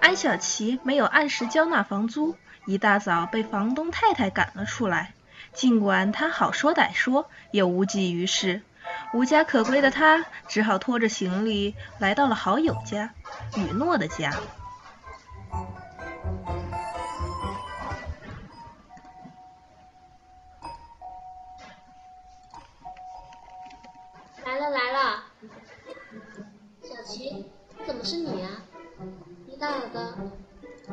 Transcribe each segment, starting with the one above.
安小琪没有按时交纳房租，一大早被房东太太赶了出来。尽管她好说歹说，也无济于事。无家可归的她只好拖着行李来到了好友家，雨诺的家。是你啊？一大早的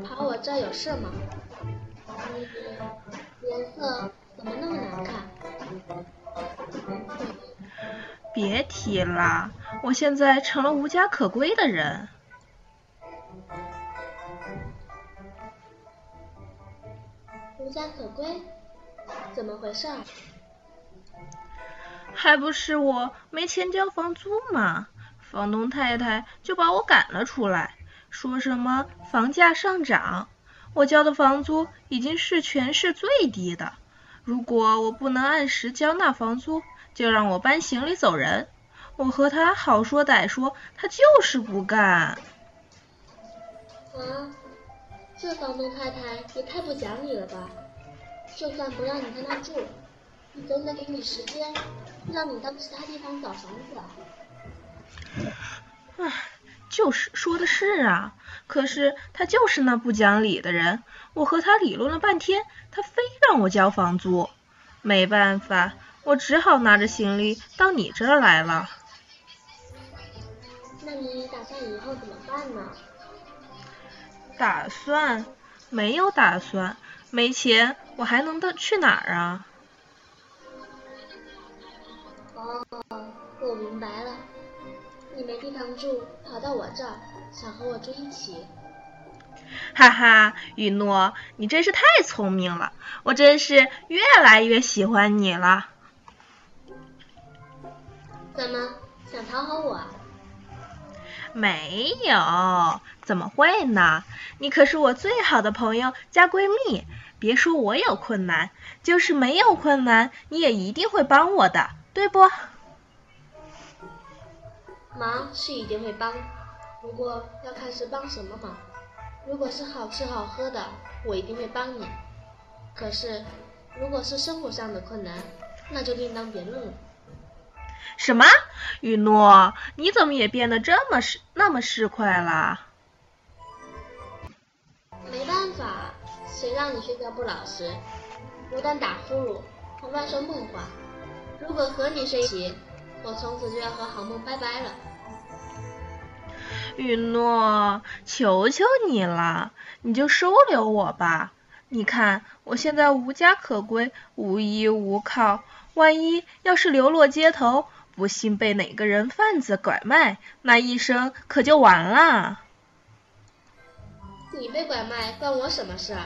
跑我这儿有事吗？你颜色怎么那么难看？别提了，我现在成了无家可归的人。无家可归？怎么回事？还不是我没钱交房租嘛，房东太太就把我赶了出来，说什么房价上涨，我交的房租已经是全市最低的，如果我不能按时交纳房租，就让我搬行李走人。我和他好说歹说，他就是不干。啊，这房东太太也太不讲理了吧！就算不让你在那住，你总得给你时间，让你到其他地方找房子。唉，就是说的是啊，可是他就是那不讲理的人。我和他理论了半天，他非让我交房租，没办法。我只好拿着行李到你这儿来了。那你打算以后怎么办呢？打算？没有打算。没钱，我还能到去哪儿啊？哦，我明白了。你没地方住，跑到我这儿，想和我住一起。哈哈，雨诺，你真是太聪明了，我真是越来越喜欢你了。怎么想讨好我？没有，怎么会呢？你可是我最好的朋友加闺蜜，别说我有困难，就是没有困难，你也一定会帮我的，对不？忙是一定会帮，不过要看是帮什么忙。如果是好吃好喝的，我一定会帮你。可是，如果是生活上的困难，那就另当别论了。什么？雨诺，你怎么也变得这么市那么市侩了？没办法，谁让你睡觉不老实，不但打呼噜，还乱说梦话。如果和你睡一起，我从此就要和好梦拜拜了。雨诺，求求你了，你就收留我吧。你看，我现在无家可归，无依无靠，万一要是流落街头。不幸被哪个人贩子拐卖，那一生可就完了。你被拐卖关我什么事啊？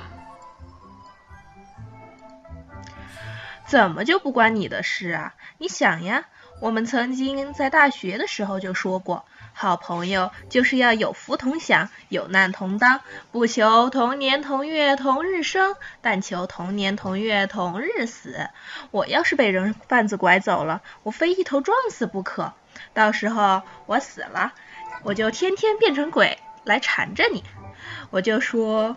怎么就不关你的事啊？你想呀，我们曾经在大学的时候就说过。好朋友就是要有福同享，有难同当，不求同年同月同日生，但求同年同月同日死。我要是被人贩子拐走了，我非一头撞死不可。到时候我死了，我就天天变成鬼来缠着你。我就说，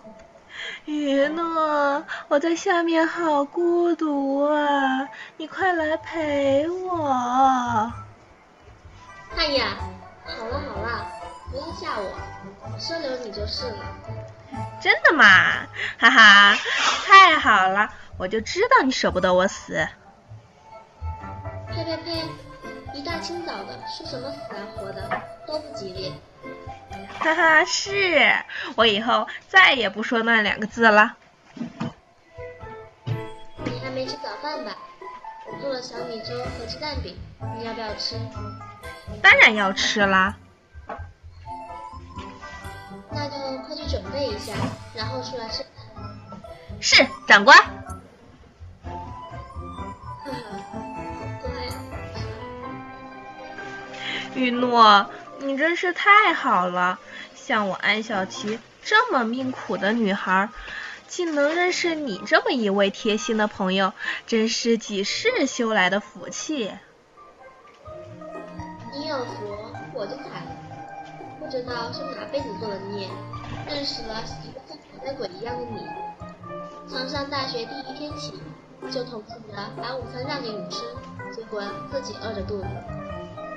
雨诺，我在下面好孤独啊，你快来陪我。哎呀！好了好了，不要吓我，收留你就是了。真的吗？哈哈，太好了，我就知道你舍不得我死。呸呸呸！一大清早的说什么死啊活的，多不吉利。哈哈，是我以后再也不说那两个字了。你还没吃早饭吧？我做了小米粥和鸡蛋饼，你要不要吃？当然要吃啦，那就快去准备一下，然后出来吃。是，长官。雨诺，你真是太好了，像我安小琪这么命苦的女孩，竟能认识你这么一位贴心的朋友，真是几世修来的福气。你有福，我就惨了。不知道是哪辈子做的孽，认识了一个像讨债鬼一样的你。从上大学第一天起，就统计着把午餐让给你吃，结果自己饿着肚子。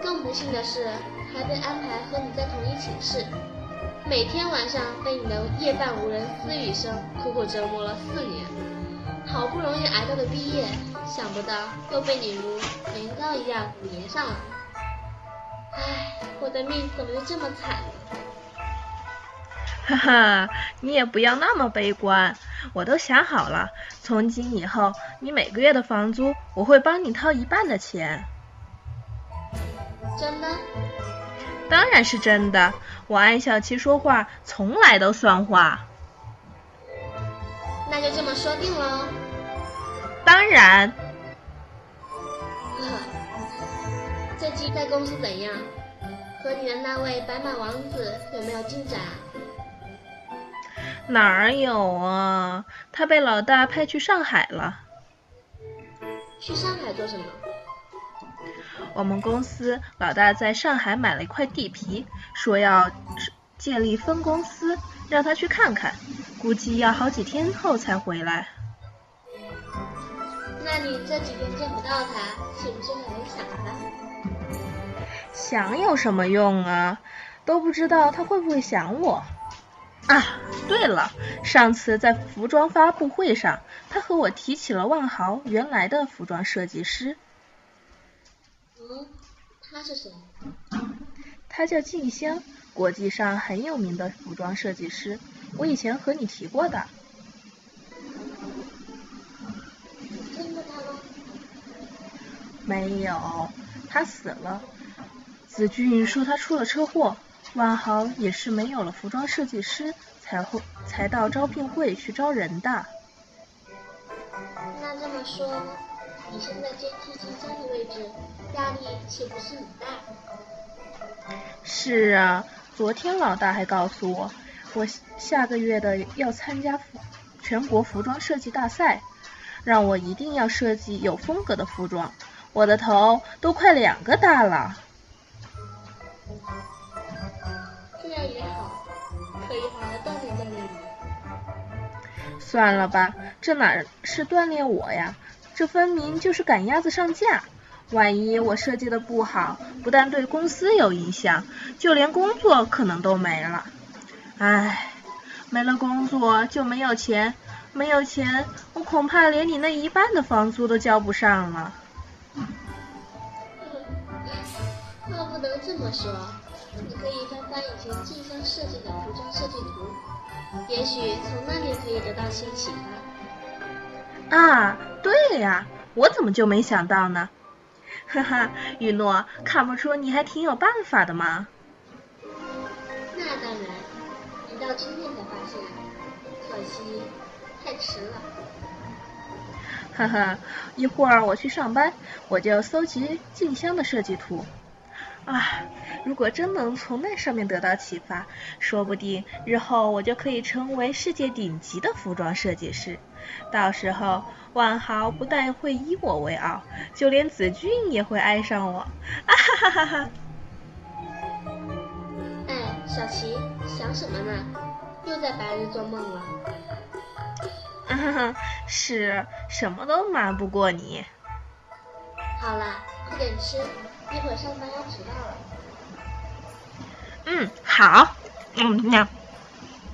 更不幸的是，还被安排和你在同一寝室，每天晚上被你的夜半无人私语声苦苦折磨了四年。好不容易挨到了毕业，想不到又被你如年糕一样粘上了。唉，我的命怎么就这么惨呢？哈哈，你也不要那么悲观，我都想好了，从今以后，你每个月的房租我会帮你掏一半的钱。真的？当然是真的，我安小七说话从来都算话。那就这么说定喽。当然。这期在公司怎样？和你的那位白马王子有没有进展？哪儿有啊？他被老大派去上海了。去上海做什么？我们公司老大在上海买了一块地皮，说要建立分公司，让他去看看，估计要好几天后才回来。那你这几天见不到他，是不是很想他？想有什么用啊？都不知道他会不会想我。啊，对了，上次在服装发布会上，他和我提起了万豪原来的服装设计师。嗯，他是谁？他叫静香，国际上很有名的服装设计师。我以前和你提过的。见过他吗？没有，他死了。子俊说他出了车祸。万豪也是没有了服装设计师，才会才到招聘会去招人的。那这么说，你现在接替金香的位置，压力岂不是很大？是啊，昨天老大还告诉我，我下个月的要参加全国服装设计大赛，让我一定要设计有风格的服装。我的头都快两个大了。这样也好，可以好好锻炼锻炼你算了吧，这哪是锻炼我呀？这分明就是赶鸭子上架。万一我设计的不好，不但对公司有影响，就连工作可能都没了。唉，没了工作就没有钱，没有钱，我恐怕连你那一半的房租都交不上了。话不能这么说，你可以翻翻以前静香设计的服装设计图。也许从那里可以得到些启发。啊，对呀，我怎么就没想到呢？哈哈，雨诺，看不出你还挺有办法的嘛？那当然，直到今天才发现，可惜太迟了。哈哈，一会儿我去上班，我就搜集静香的设计图。啊，如果真能从那上面得到启发，说不定日后我就可以成为世界顶级的服装设计师。到时候，万豪不但会以我为傲，就连子俊也会爱上我。啊哈哈哈哈！哎，小琪，想什么呢？又在白日做梦了？哈哈，是什么都瞒不过你。好了，快点吃。一会上班要迟到了。嗯，好。嗯，那。